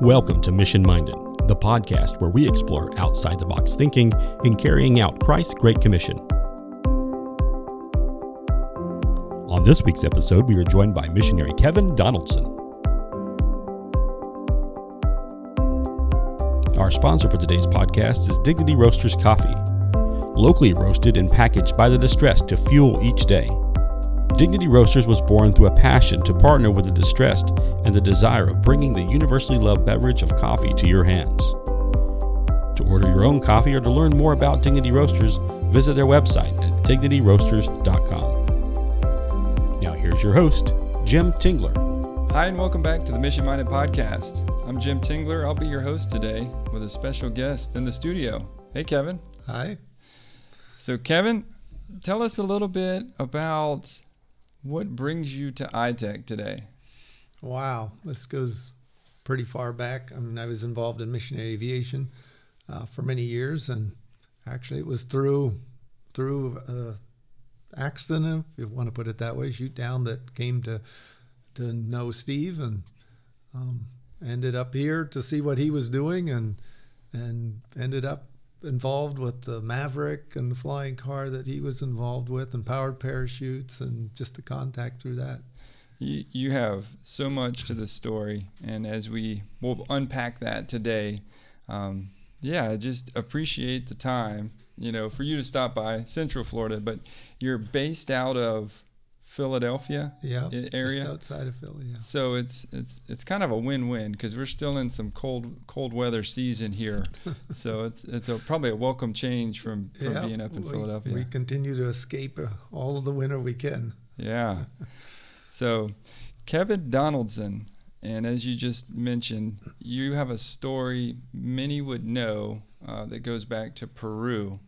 Welcome to Mission Minded, the podcast where we explore outside the box thinking in carrying out Christ's Great Commission. On this week's episode, we are joined by missionary Kevin Donaldson. Our sponsor for today's podcast is Dignity Roasters Coffee, locally roasted and packaged by the distressed to fuel each day. Dignity Roasters was born through a passion to partner with the distressed and the desire of bringing the universally loved beverage of coffee to your hands. To order your own coffee or to learn more about Dignity Roasters, visit their website at dignityroasters.com. Now, here's your host, Jim Tingler. Hi, and welcome back to the Mission Minded Podcast. I'm Jim Tingler. I'll be your host today with a special guest in the studio. Hey, Kevin. Hi. So, Kevin, tell us a little bit about what brings you to I-TEC today? Wow, this goes pretty far back. I mean, I was involved in missionary aviation uh, for many years, and actually, it was through through uh, accident, if you want to put it that way, shoot down that came to to know Steve, and um, ended up here to see what he was doing, and and ended up involved with the Maverick and the flying car that he was involved with, and powered parachutes, and just the contact through that. You, you have so much to the story, and as we will unpack that today, um, yeah, just appreciate the time, you know, for you to stop by Central Florida, but you're based out of Philadelphia yeah, area outside of Philly. Yeah. So it's it's it's kind of a win-win because we're still in some cold cold weather season here. so it's it's a, probably a welcome change from, from yeah, being up in we, Philadelphia. We continue to escape uh, all of the winter we can. Yeah. so Kevin Donaldson, and as you just mentioned, you have a story many would know uh, that goes back to Peru,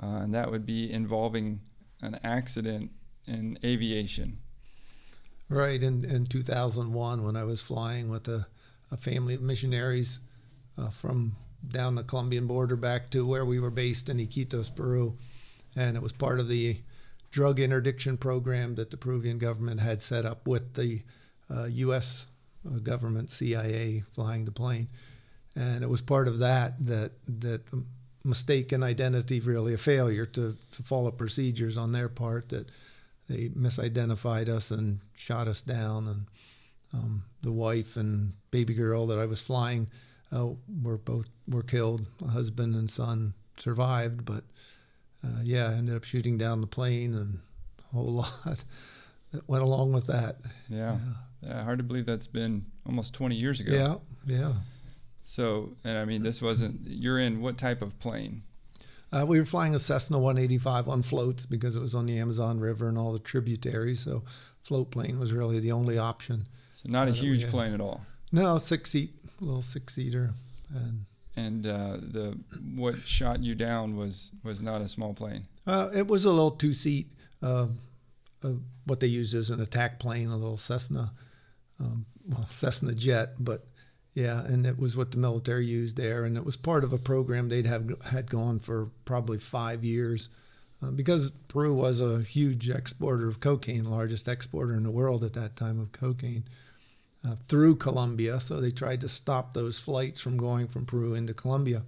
uh, and that would be involving an accident in aviation. Right. In, in 2001, when I was flying with a, a family of missionaries uh, from down the Colombian border back to where we were based in Iquitos, Peru. And it was part of the drug interdiction program that the Peruvian government had set up with the uh, U.S. Uh, government, CIA, flying the plane. And it was part of that that that mistaken identity, really a failure to, to follow procedures on their part that they misidentified us and shot us down. And um, the wife and baby girl that I was flying uh, were both were killed. My husband and son survived, but uh, yeah, ended up shooting down the plane and a whole lot that went along with that. Yeah. yeah. yeah hard to believe that's been almost 20 years ago. Yeah, yeah. So, and I mean, this wasn't, you're in what type of plane? Uh, we were flying a Cessna 185 on floats because it was on the Amazon River and all the tributaries. So float plane was really the only option. So not a uh, huge plane at all. No, six seat, little six seater, and and uh, the what shot you down was was not a small plane. Uh, it was a little two seat. Uh, uh, what they used as an attack plane, a little Cessna, um, well Cessna jet, but yeah, and it was what the military used there, and it was part of a program they'd have had gone for probably five years, uh, because Peru was a huge exporter of cocaine, largest exporter in the world at that time of cocaine, uh, through Colombia. So they tried to stop those flights from going from Peru into Colombia,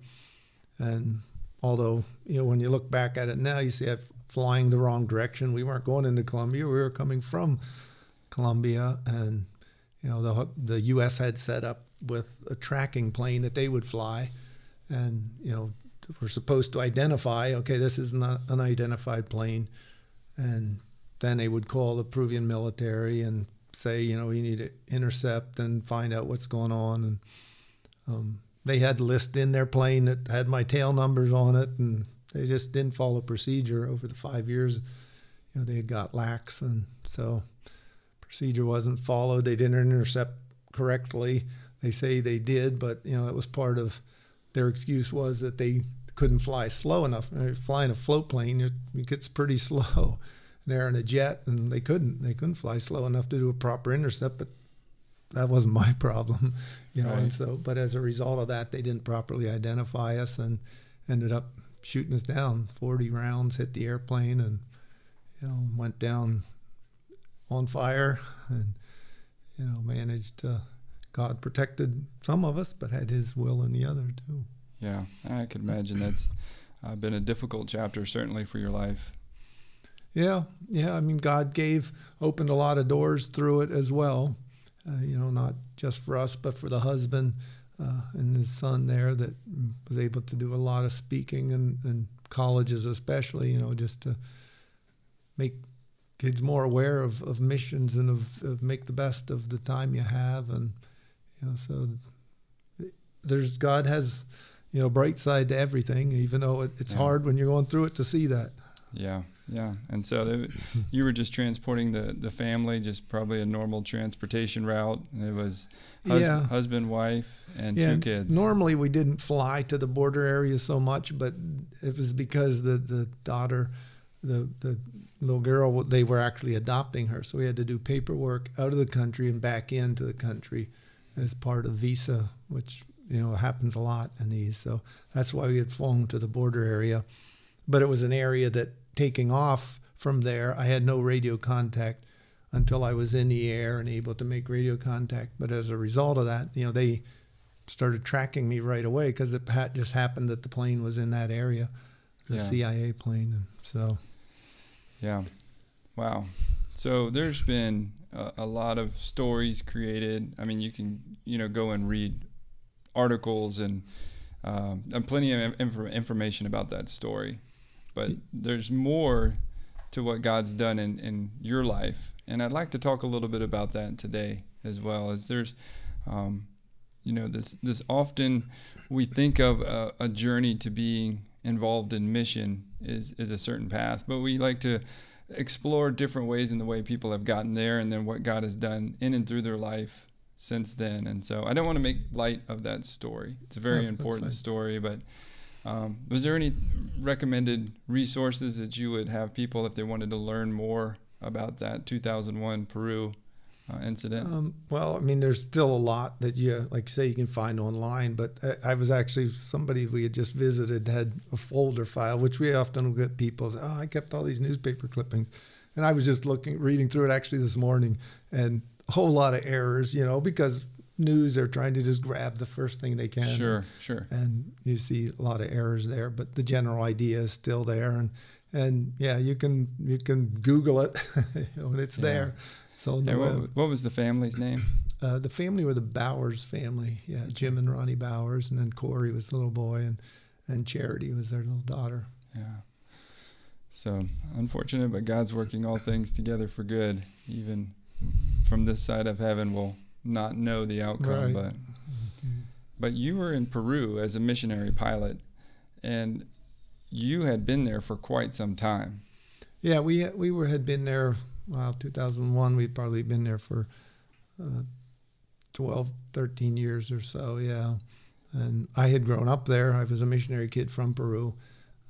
and although you know when you look back at it now, you see it flying the wrong direction. We weren't going into Colombia; we were coming from Colombia, and you know the the U.S. had set up with a tracking plane that they would fly, and you know we're supposed to identify. Okay, this is an unidentified plane, and then they would call the Peruvian military and say, you know, we need to intercept and find out what's going on. And um, they had a list in their plane that had my tail numbers on it, and they just didn't follow procedure over the five years. You know, they had got lax, and so procedure wasn't followed. They didn't intercept correctly. They say they did, but you know that was part of their excuse was that they couldn't fly slow enough. Flying a float plane, it gets pretty slow. And they're in a jet, and they couldn't. They couldn't fly slow enough to do a proper intercept, but that wasn't my problem, you know. Right. And so, but as a result of that, they didn't properly identify us and ended up shooting us down. Forty rounds hit the airplane, and you know went down on fire, and you know managed to God protected some of us, but had His will in the other too. Yeah, I could imagine that's uh, been a difficult chapter, certainly for your life. Yeah, yeah. I mean, God gave, opened a lot of doors through it as well. Uh, you know, not just for us, but for the husband uh, and his son there that was able to do a lot of speaking and, and colleges, especially, you know, just to make kids more aware of, of missions and of, of make the best of the time you have. And, you know, so there's God has, you know, bright side to everything, even though it, it's Yeah. hard when you're going through it to see that. Yeah, yeah. And so they, you were just transporting the, the family, just probably a normal transportation route. And it was hus- Yeah. husband, wife, and yeah, two kids. Normally we didn't fly to the border area so much, but it was because the, the daughter, the the little girl, they were actually adopting her, so we had to do paperwork out of the country and back into the country as part of visa, which you know happens a lot in these. So that's why we had flown to the border area, but it was an area that taking off from there, I had no radio contact until I was in the air and able to make radio contact. But as a result of that, you know, they started tracking me right away because it just happened that the plane was in that area, the Yeah. CIA plane. And so, Yeah. Wow. So there's been a, a lot of stories created. I mean, you can you know go and read articles and um, and plenty of inf- information about that story. But there's more to what God's done in, in your life, and I'd like to talk a little bit about that today as well. As there's, um, you know, this this often we think of a, a journey to being involved in mission is is a certain path, but we like to explore different ways in the way people have gotten there, and then what God has done in and through their life since then. And so I don't want to make light of that story. It's a very important story, but. Um, was there any recommended resources that you would have people if they wanted to learn more about that 2001 Peru uh, incident? um, well, I mean, there's still a lot that you, like, say, you can find online. But I, I was actually somebody we had just visited had a folder file, which we often get people say, "Oh, I kept all these newspaper clippings," and I was just looking, reading through it actually this morning, and a whole lot of errors, you know, because news they're trying to just grab the first thing they can. sure, sure. and you see a lot of errors there, but the general idea is still there. And and yeah, you can you can Google it, you know, and it's Yeah. there. So And what, what was the family's name? Uh, the family were the Bowers family. Yeah, Jim and Roni Bowers, and then Cory was the little boy, and and Charity was their little daughter. Yeah. So unfortunate, but God's working all things together for good. Even from this side of heaven, we'll not know the outcome. Right. But but you were in Peru as a missionary pilot, and you had been there for quite some time. Yeah, we we were had been there. Well, 2001, we'd probably been there for uh, 12, 13 years or so. Yeah, and I had grown up there. I was a missionary kid from Peru.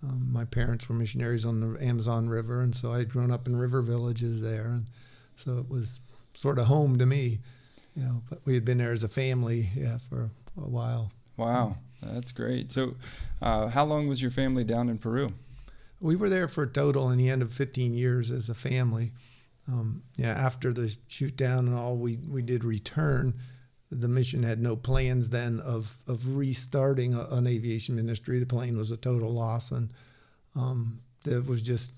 Um, my parents were missionaries on the Amazon River, and so I had grown up in river villages there, and so it was sort of home to me. You know, but we had been there as a family, yeah, for a while. Wow, that's great. So, uh, how long was your family down in Peru? We were there for a total in the end of 15 years as a family. Um, yeah, after the shoot down and all, we, we did return. The mission had no plans then of, of restarting a, an aviation ministry. The plane was a total loss. And um, it was just,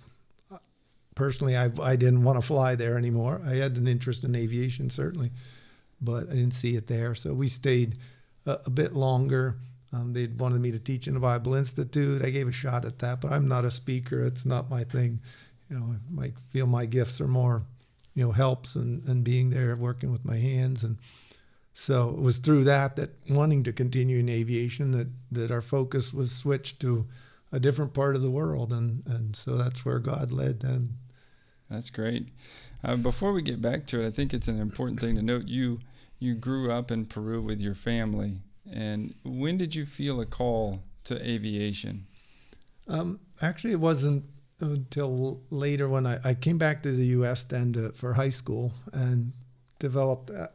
personally, I, I didn't want to fly there anymore. I had an interest in aviation, certainly, but I didn't see it there. So we stayed a, a bit longer. Um, they wanted me to teach in the Bible Institute. I gave a shot at that, but I'm not a speaker. It's not my thing. You know, I might feel my gifts are more, you know, helps and, and being there, working with my hands. And so it was through that, that wanting to continue in aviation, that, that our focus was switched to a different part of the world. And, and so that's where God led then. That's great. Uh, before we get back to it, I think it's an important thing to note. You you grew up in Peru with your family, and when did you feel a call to aviation? Um, actually, it wasn't until later when I, I came back to the U.S. then to, for high school and developed uh,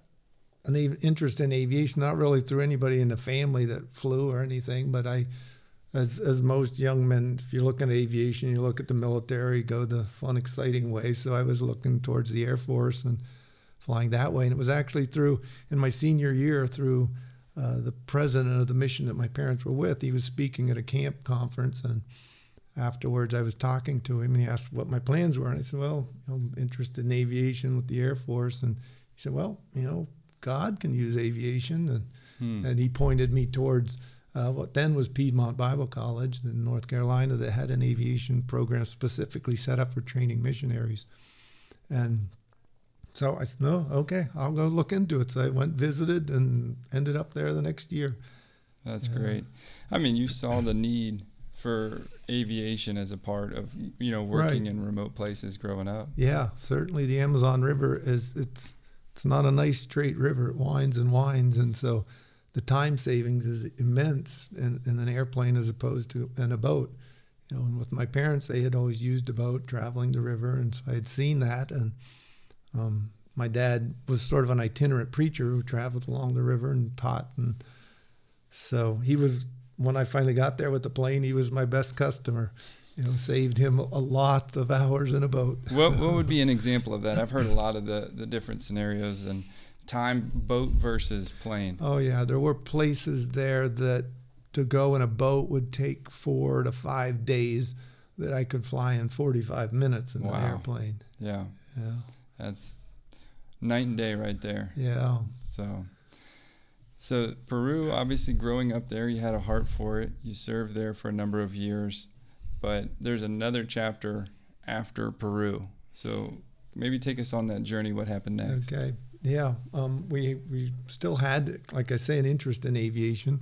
an interest in aviation. Not really through anybody in the family that flew or anything, but I, as as most young men, if you're looking at aviation, you look at the military, go the fun, exciting way. So I was looking towards the Air Force and flying that way. And it was actually through in my senior year through uh, the president of the mission that my parents were with. He was speaking at a camp conference, and afterwards I was talking to him, and he asked what my plans were, and I said, "Well, I'm interested in aviation with the Air Force," and he said, "Well, you know, God can use aviation," and hmm. and he pointed me towards. Uh, what then was Piedmont Bible College in North Carolina that had an aviation program specifically set up for training missionaries. And so I said, no, okay, I'll go look into it. So I went, visited, and ended up there the next year. That's yeah. great. I mean, you saw the need for aviation as a part of you know working right. in remote places growing up. Yeah, certainly the Amazon River is it's it's not a nice straight river. It winds and winds, and so the time savings is immense in, in an airplane as opposed to in a boat. You know, and with my parents, they had always used a boat traveling the river, and so I had seen that and um, my dad was sort of an itinerant preacher who traveled along the river and taught, and so he was. When I finally got there with the plane, he was my best customer. You know, saved him a lot of hours in a boat. What What would be an example of that? I've heard a lot of the the different scenarios and time boat versus plane. Oh yeah, there were places there that to go in a boat would take four to five days that I could fly in 45 minutes in wow. an airplane. Yeah. Yeah. That's night and day right there. Yeah. So, so Peru, obviously, growing up there, you had a heart for it. You served there for a number of years, but there's another chapter after Peru. So maybe take us on that journey. What happened next? Okay. Yeah. Um, we we still had, like I say, an interest in aviation,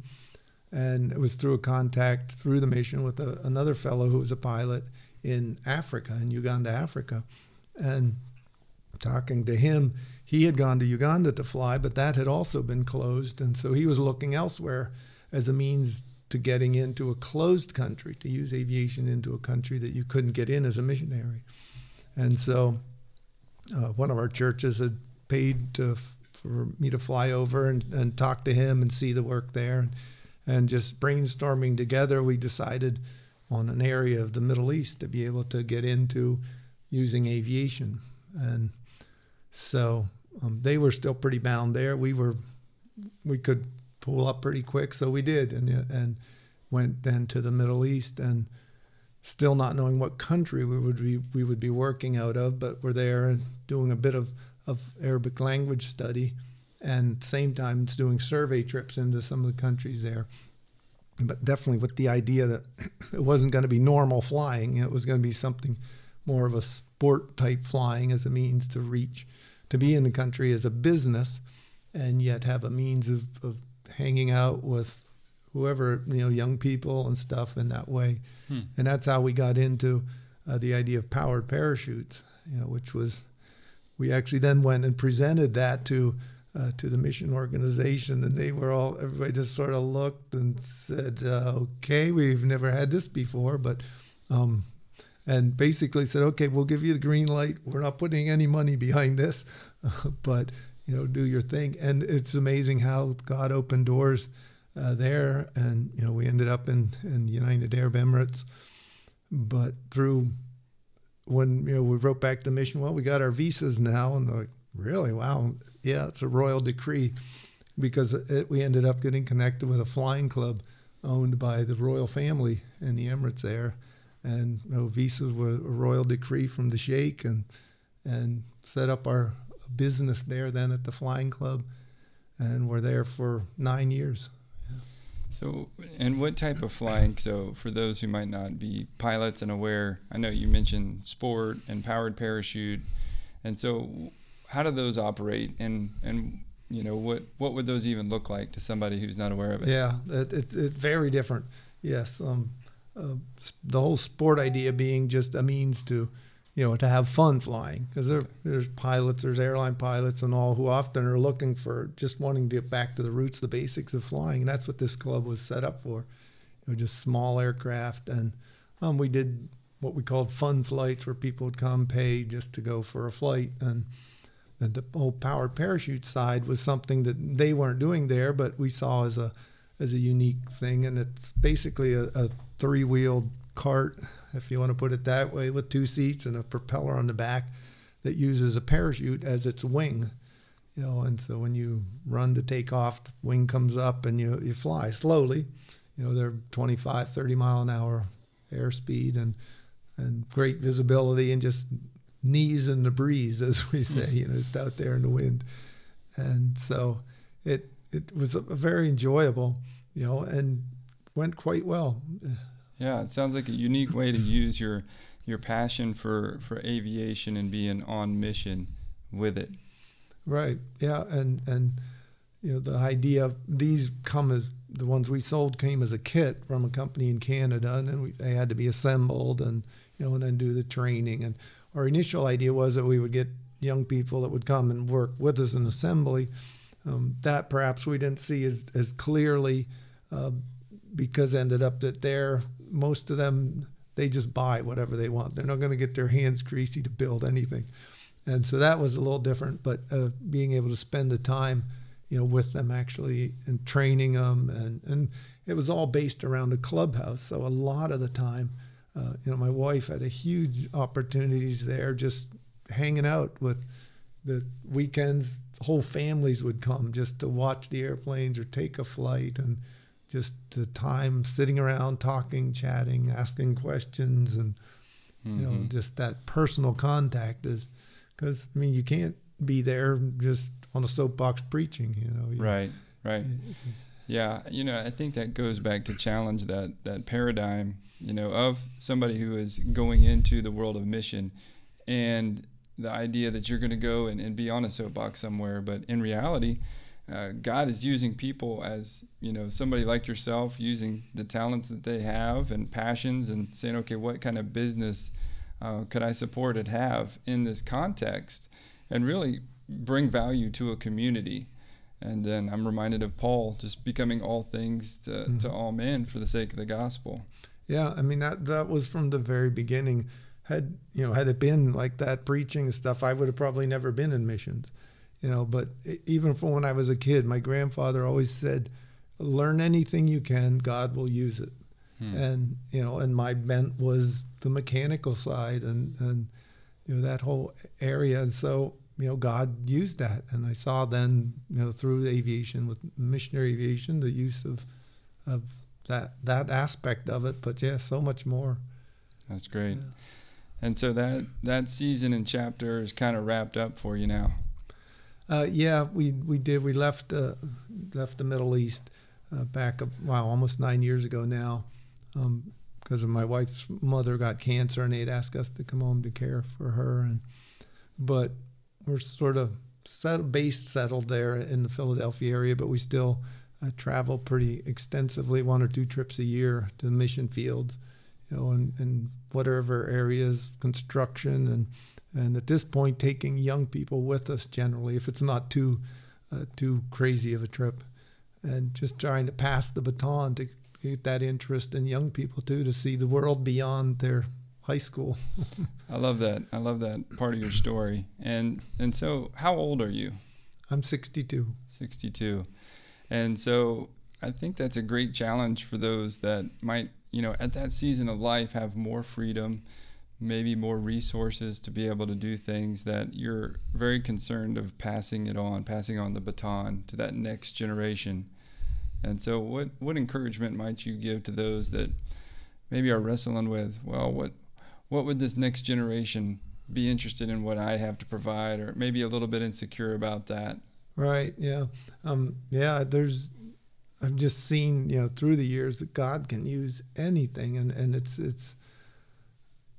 and it was through a contact through the mission with a, another fellow who was a pilot in Africa, in Uganda, Africa, and talking to him, he had gone to Uganda to fly, but that had also been closed. And so he was looking elsewhere as a means to getting into a closed country, to use aviation into a country that you couldn't get in as a missionary. And so uh, one of our churches had paid to, for me to fly over and, and talk to him and see the work there. And, and just brainstorming together, we decided on an area of the Middle East to be able to get into using aviation. And so um, they were still pretty bound there. We were, we could pull up pretty quick, so we did, and and went then to the Middle East, and still not knowing what country we would be we would be working out of, but we're there and doing a bit of of Arabic language study, and same time doing survey trips into some of the countries there. But definitely with the idea that it wasn't going to be normal flying, it was going to be something more of a sport type flying as a means to reach to be in the country as a business and yet have a means of, of hanging out with whoever you know young people and stuff in that way hmm. and that's how we got into uh, the idea of powered parachutes you know which was we actually then went and presented that to uh, to the mission organization and they were all everybody just sort of looked and said uh, okay we've never had this before but um, and basically said, okay, we'll give you the green light. We're not putting any money behind this, but you know, do your thing. And it's amazing how God opened doors uh, there, and you know, we ended up in in United Arab Emirates, but through when you know we wrote back the mission, well, we got our visas now, and they're like, really, wow, yeah, it's a royal decree, because it, we ended up getting connected with a flying club owned by the royal family in the Emirates there and you know, visas were a royal decree from the sheikh, and and set up our business there then at the flying club, and we're there for nine years. So, and what type of flying? So, for those who might not be pilots and aware, I know you mentioned sport and powered parachute, and so how do those operate? And and you know what what would those even look like to somebody who's not aware of it? Yeah, it, it, it's very different. Yes, um, uh, the whole sport idea being just a means to, you know, to have fun flying. Because there, there's pilots, there's airline pilots and all who often are looking for just wanting to get back to the roots, the basics of flying. And that's what this club was set up for. It was just small aircraft. And um, we did what we called fun flights where people would come pay just to go for a flight. And the whole powered parachute side was something that they weren't doing there, but we saw as a as a unique thing. And it's basically a, a three wheeled cart, if you want to put it that way, with two seats and a propeller on the back that uses a parachute as its wing. you know, and so when you run to take off, the wing comes up and you, you fly slowly. You know, they're 25, 30 mile an hour airspeed and, and great visibility and just knees in the breeze, as we say, mm. you know, just out there in the wind. And so it, it was a, very enjoyable, you know, and went quite well. Yeah, it sounds like a unique way to use your your passion for for aviation and being on mission with it. Right. Yeah, and and you know the idea of these come as the ones we sold came as a kit from a company in Canada, and then we, they had to be assembled and you know and then do the training. And our initial idea was that we would get young people that would come and work with us in assembly. Um, that perhaps we didn't see as as clearly uh, because ended up that they're most of them they just buy whatever they want. They're not going to get their hands greasy to build anything and so that was a little different. But uh, being able to spend the time, you know, with them actually and training them, and and it was all based around the clubhouse. So a lot of the time, uh, you know, my wife had a huge opportunities there, just hanging out with the weekends. Whole families would come just to watch the airplanes or take a flight, and just the time sitting around, talking, chatting, asking questions, and you mm-hmm. know, just that personal contact is because I mean you can't be there just on a soapbox preaching, you know. Right, right. Yeah, you know, I think that goes back to challenge that that paradigm, you know, of somebody who is going into the world of mission, and the idea that you're going to go and, and be on a soapbox somewhere, but in reality. Uh, God is using people as you know somebody like yourself using the talents that they have and passions and saying okay what kind of business uh, could I support and have in this context and really bring value to a community? And then I'm reminded of Paul just becoming all things to, mm-hmm. to all men for the sake of the gospel. Yeah, I mean that that was from the very beginning. Had you know, had it been like that preaching and stuff, I would have probably never been in missions. You know, but even from when I was a kid, my grandfather always said, "Learn anything you can, God will use it." Hmm. And you know, and my bent was the mechanical side and and you know that whole area. And so you know, God used that, and I saw then you know through aviation with missionary aviation the use of of that that aspect of it. But yeah, so much more. That's great. Yeah. And so that that season and chapter is kind of wrapped up for you now. Uh, yeah, we we did. We left uh, left the Middle East uh, back wow almost nine years ago now, because um, my wife's mother got cancer and they'd asked us to come home to care for her. And but we're sort of set, based settled there in the Philadelphia area, but we still uh, travel pretty extensively, one or two trips a year to the mission fields, you know, and, and whatever areas, construction, and and at this point, taking young people with us generally, if it's not too uh, too crazy of a trip, and just trying to pass the baton to get that interest in young people too to see the world beyond their high school. I love that. I love that part of your story. And and so, how old are you? I'm 62. 62. And so, I think that's a great challenge for those that might, you know, at that season of life have more freedom, maybe more resources to be able to do things that you're very concerned of passing it on, passing on the baton to that next generation. And so, what what encouragement might you give to those that maybe are wrestling with, well, what what would this next generation be interested in what I have to provide, or maybe a little bit insecure about that? Right. Yeah. Um, yeah. There's. I've just seen, you know, through the years that God can use anything, and and it's it's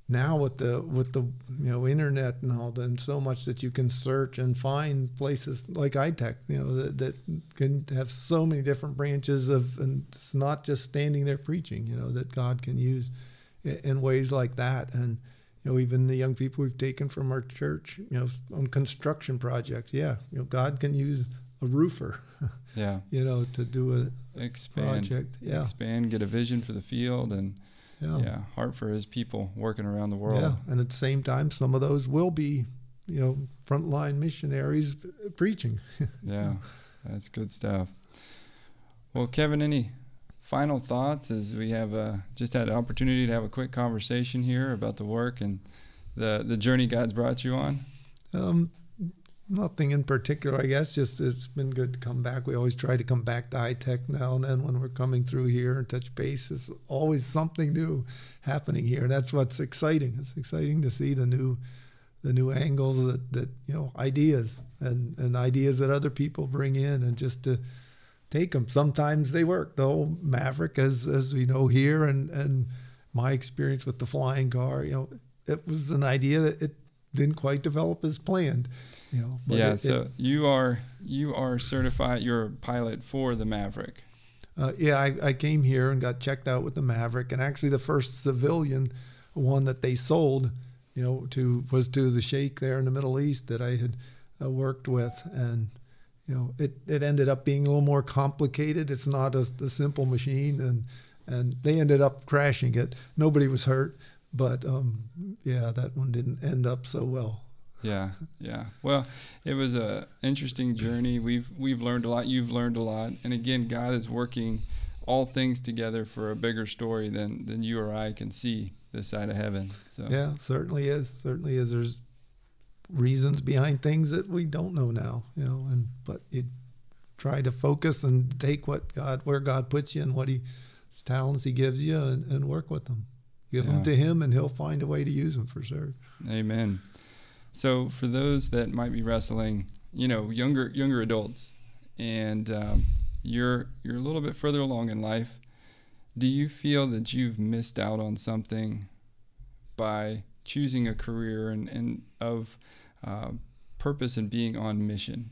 now with the with the you know internet and all and so much that you can search and find places like I-TEC you know that, that can have so many different branches of and it's not just standing there preaching you know that God can use in ways like that. And you know even the young people we've taken from our church you know on construction projects yeah you know God can use a roofer yeah you know to do a expand project yeah expand get a vision for the field and yeah. yeah, heart for his people working around the world. Yeah, and at the same time, some of those will be, you know, frontline missionaries preaching. yeah, that's good stuff. Well, Kevin, any final thoughts as we have uh, just had an opportunity to have a quick conversation here about the work and the the journey God's brought you on? Um, nothing in particular, I guess. Just it's been good to come back. We always try to come back to I-TEC now and then when we're coming through here and touch base. It's always something new happening here. That's what's exciting. It's exciting to see the new the new angles that, that you know ideas and, and ideas that other people bring in and just to take them. Sometimes they work. Whole Maverick, as as we know here, and and my experience with the flying car, you know, it was an idea that it didn't quite develop as planned. You know, yeah. It, so it, you are you are certified. You're a pilot for the Maverick. Uh, yeah, I, I came here and got checked out with the Maverick, and actually the first civilian one that they sold, you know, to was to the Sheikh there in the Middle East that I had uh, worked with, and you know, it, it ended up being a little more complicated. It's not a, a simple machine, and and they ended up crashing it. Nobody was hurt, but um, yeah, that one didn't end up so well. Yeah, yeah. Well, it was a interesting journey. We've we've learned a lot. You've learned a lot, and again, God is working all things together for a bigger story than than you or I can see this side of heaven. So yeah, certainly is. Certainly is. There's reasons behind things that we don't know now, you know, and but you try to focus and take what God where God puts you and what he talents he gives you and, and work with them. Give Yeah. them to him and he'll find a way to use them for sure. Amen. So for those that might be wrestling, you know, younger younger adults, and um, you're you're a little bit further along in life, do you feel that you've missed out on something by choosing a career and, and of uh, purpose and being on mission?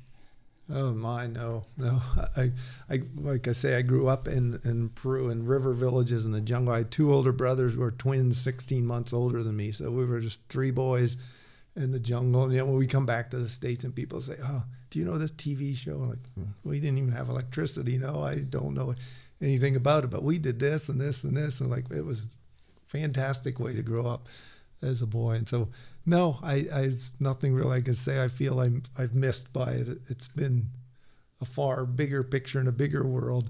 Oh my, no, no. I, I, like I say, I grew up in, in Peru in river villages in the jungle. I had two older brothers who were twins, 16 months older than me. So we were just three boys in the jungle. And, know, when we come back to the States and people say, oh, do you know this TV show? I'm like, hmm, we didn't even have electricity. No, I don't know anything about it, but we did this and this and this. And like, it was fantastic way to grow up as a boy. And so, no, I, I nothing really I can say. I feel I'm I've missed by it. It's been a far bigger picture and a bigger world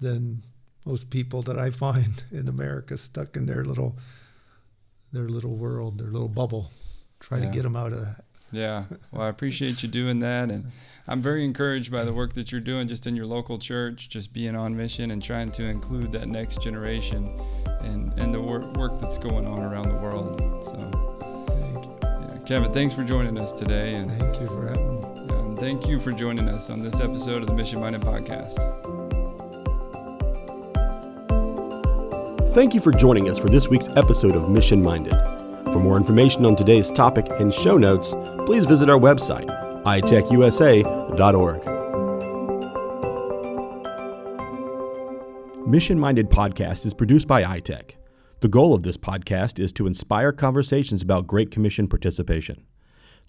than most people that I find in America stuck in their little their little world, their little bubble. Try Yeah. to get them out of that. Yeah. Well, I appreciate you doing that. And I'm very encouraged by the work that you're doing just in your local church, just being on mission and trying to include that next generation and, and the work, work that's going on around the world. So, Thank you. yeah. Kevin, thanks for joining us today. And Thank you for having me. um, thank you for joining us on this episode of the Mission Minded Podcast. Thank you for joining us for this week's episode of Mission Minded. For more information on today's topic and show notes, please visit our website, itecusa.org. Mission Minded Podcast is produced by I-TEC. The goal of this podcast is to inspire conversations about Great Commission participation.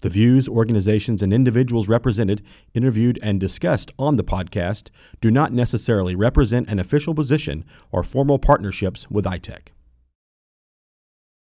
The views, organizations, and individuals represented, interviewed, and discussed on the podcast do not necessarily represent an official position or formal partnerships with I-TEC.